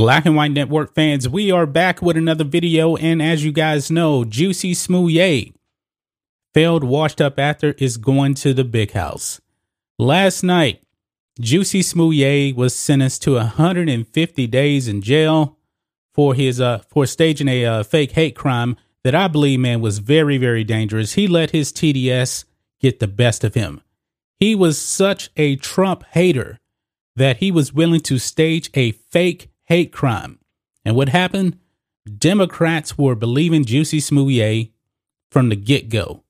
Black and White Network fans, we are back with another video. And as you guys know, Juicy Smollett, failed washed up actor, is going to the big house. Last night, Juicy Smollett was sentenced to 150 days in jail for his uh for staging a uh, fake hate crime that I believe man was very very dangerous. He let his TDS get the best of him. He was such a Trump hater that he was willing to stage a fake hate crime. And what happened? Democrats were believing Juicy Smollett from the get go.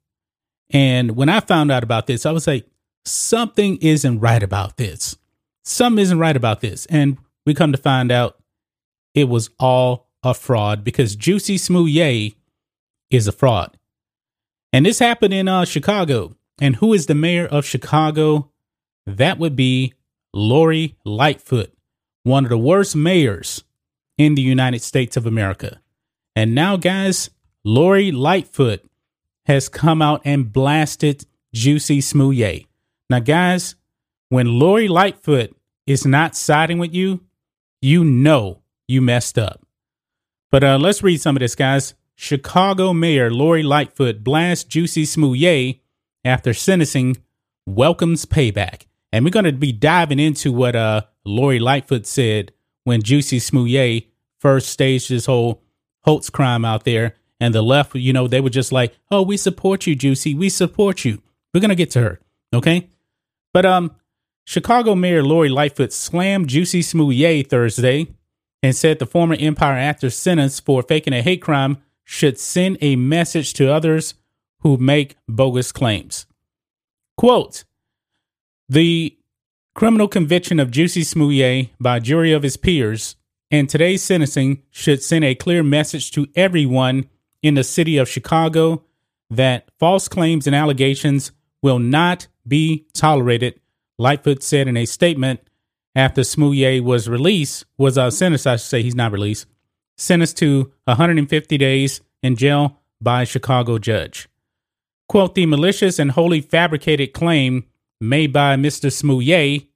And when I found out about this, I was like, something isn't right about this. Something isn't right about this. And we come to find out it was all a fraud because Juicy Smollett is a fraud. And this happened in uh, Chicago. And who is the mayor of Chicago? That would be Lori Lightfoot one of the worst mayors in the United States of America. And now, guys, Lori Lightfoot has come out and blasted Juicy Smollett. Now, guys, when Lori Lightfoot is not siding with you, you know you messed up. But uh, let's read some of this, guys. Chicago Mayor Lori Lightfoot blasts Juicy Smollett after sentencing, welcomes payback. And we're going to be diving into what uh, Lori Lightfoot said when Juicy Smollett first staged this whole hoax crime out there. And the left, you know, they were just like, oh, we support you, Juicy. We support you. We're going to get to her. Okay. But um, Chicago Mayor Lori Lightfoot slammed Juicy Smollett Thursday and said the former Empire actor sentenced for faking a hate crime should send a message to others who make bogus claims. Quote, the criminal conviction of Juicy Smollett by jury of his peers and today's sentencing should send a clear message to everyone in the city of Chicago that false claims and allegations will not be tolerated, Lightfoot said in a statement after Smollett was released, was uh, sentenced, I should say he's not released, sentenced to 150 days in jail by a Chicago judge. Quote, the malicious and wholly fabricated claim made by Mr. Smollett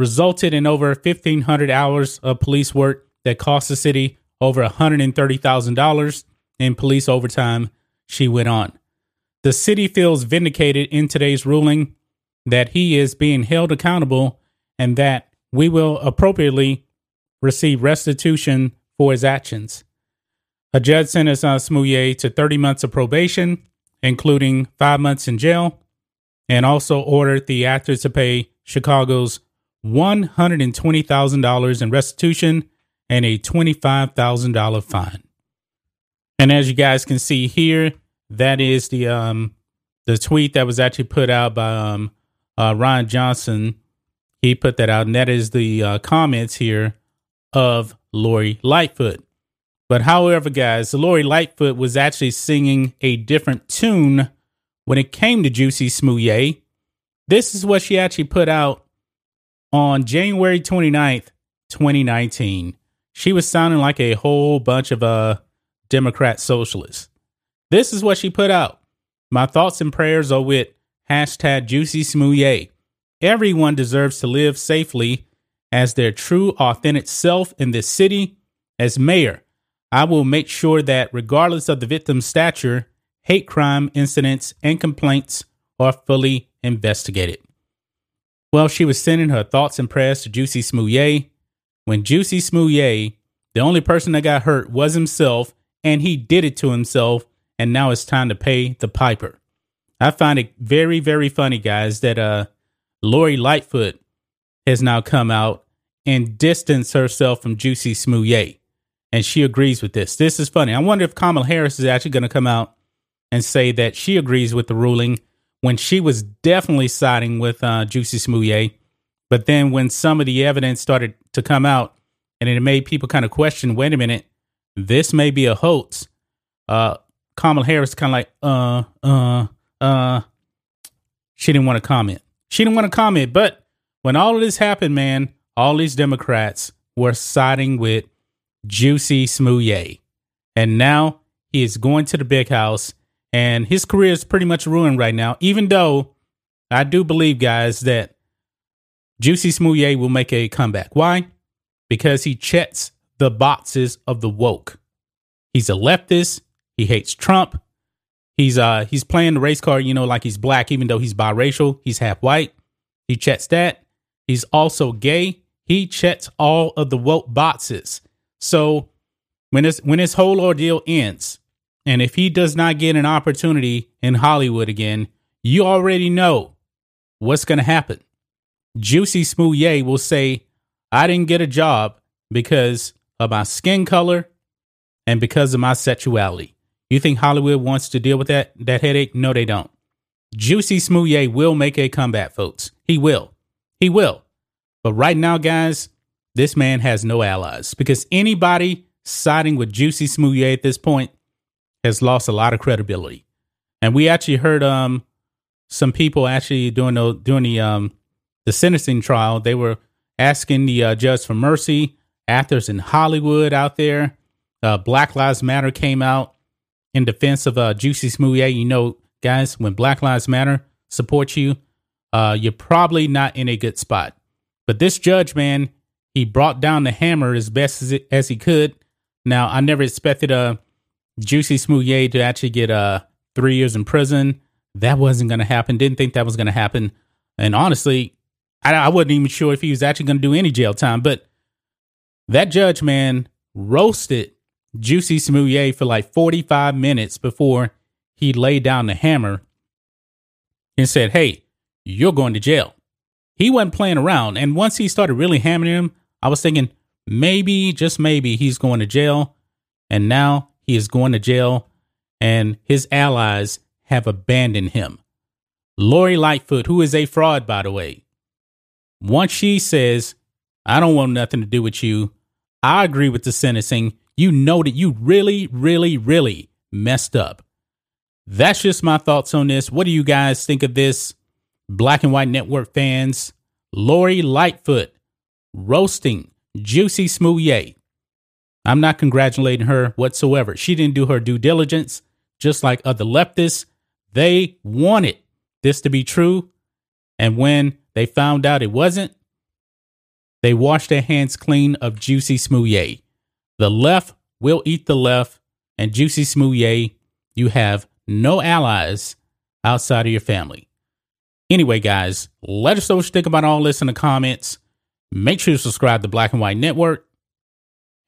resulted in over 1,500 hours of police work that cost the city over $130,000 in police overtime, she went on. The city feels vindicated in today's ruling that he is being held accountable and that we will appropriately receive restitution for his actions. A judge sentenced uh, Smollett to 30 months of probation, including five months in jail, and also ordered the actor to pay Chicago's $120,000 in restitution and a $25,000 fine. And as you guys can see here, that is the um the tweet that was actually put out by um uh, Ron Johnson. He put that out, and that is the uh, comments here of Lori Lightfoot. But however, guys, Lori Lightfoot was actually singing a different tune when it came to Juicy Smollett, this is what she actually put out on January 29th, 2019. She was sounding like a whole bunch of uh Democrat socialists. This is what she put out. My thoughts and prayers are with hashtag Jussie Smollett. Everyone deserves to live safely as their true, authentic self in this city. As mayor, I will make sure that regardless of the victim's stature, hate crime incidents and complaints are fully investigated. Well, she was sending her thoughts and prayers to Juicy Smollett. When Juicy Smollett, the only person that got hurt was himself, and he did it to himself, and now it's time to pay the piper. I find it very, very funny, guys, that uh Lori Lightfoot has now come out and distanced herself from Juicy Smollett. And she agrees with this. This is funny. I wonder if Kamala Harris is actually going to come out and say that she agrees with the ruling when she was definitely siding with uh, Jussie Smollett. But then when some of the evidence started to come out and it made people kind of question, wait a minute, this may be a hoax. Uh, Kamala Harris kind of like, uh, uh, uh, she didn't want to comment. She didn't want to comment. But when all of this happened, man, all these Democrats were siding with Juicy Smollett. And now he is going to the big house and his career is pretty much ruined right now. Even though I do believe, guys, that Juicy Smollett will make a comeback. Why? Because he checks the boxes of the woke. He's a leftist. He hates Trump. He's uh he's playing the race card, you know, like he's black, even though he's biracial. He's half white. He checks that. He's also gay. He checks all of the woke boxes. So when this when this whole ordeal ends, and if he does not get an opportunity in Hollywood again, you already know what's gonna happen. Juicy Smollett will say, I didn't get a job because of my skin color and because of my sexuality. You think Hollywood wants to deal with that that headache? No, they don't. Juicy Smollett will make a comeback, folks. He will. He will. But right now, guys, this man has no allies because anybody siding with Juicy Smollett at this point has lost a lot of credibility. And we actually heard um some people actually doing the doing the um the sentencing trial. They were asking the uh, judge for mercy. Actors in Hollywood out there. Uh, Black Lives Matter came out in defense of uh, Juicy Smollett. You know, guys, when Black Lives Matter support you, uh, you're probably not in a good spot. But this judge, man, he brought down the hammer as best as, it, as he could. Now, I never expected uh, Juicy Smollett to actually get uh, three years in prison. That wasn't going to happen. Didn't think that was going to happen. And honestly, I, I wasn't even sure if he was actually going to do any jail time. But that judge, man, roasted Juicy Smollett for like 45 minutes before he laid down the hammer and said, Hey, you're going to jail. He wasn't playing around. And once he started really hammering him, I was thinking, maybe, just maybe, he's going to jail. And now he is going to jail, and his allies have abandoned him. Lori Lightfoot, who is a fraud, by the way, once she says, I don't want nothing to do with you, I agree with the sentencing you know that you really, really, really messed up. That's just my thoughts on this. What do you guys think of this? Black and White Network fans, Lori Lightfoot roasting Juicy Smollett. I'm not congratulating her whatsoever. She didn't do her due diligence, just like other leftists. They wanted this to be true. And when they found out it wasn't, they washed their hands clean of Juicy Smollett. The left will eat the left, and Juicy Smollett, you have no allies outside of your family. Anyway, guys, let us know what you think about all this in the comments. Make sure to subscribe to Black and White Network,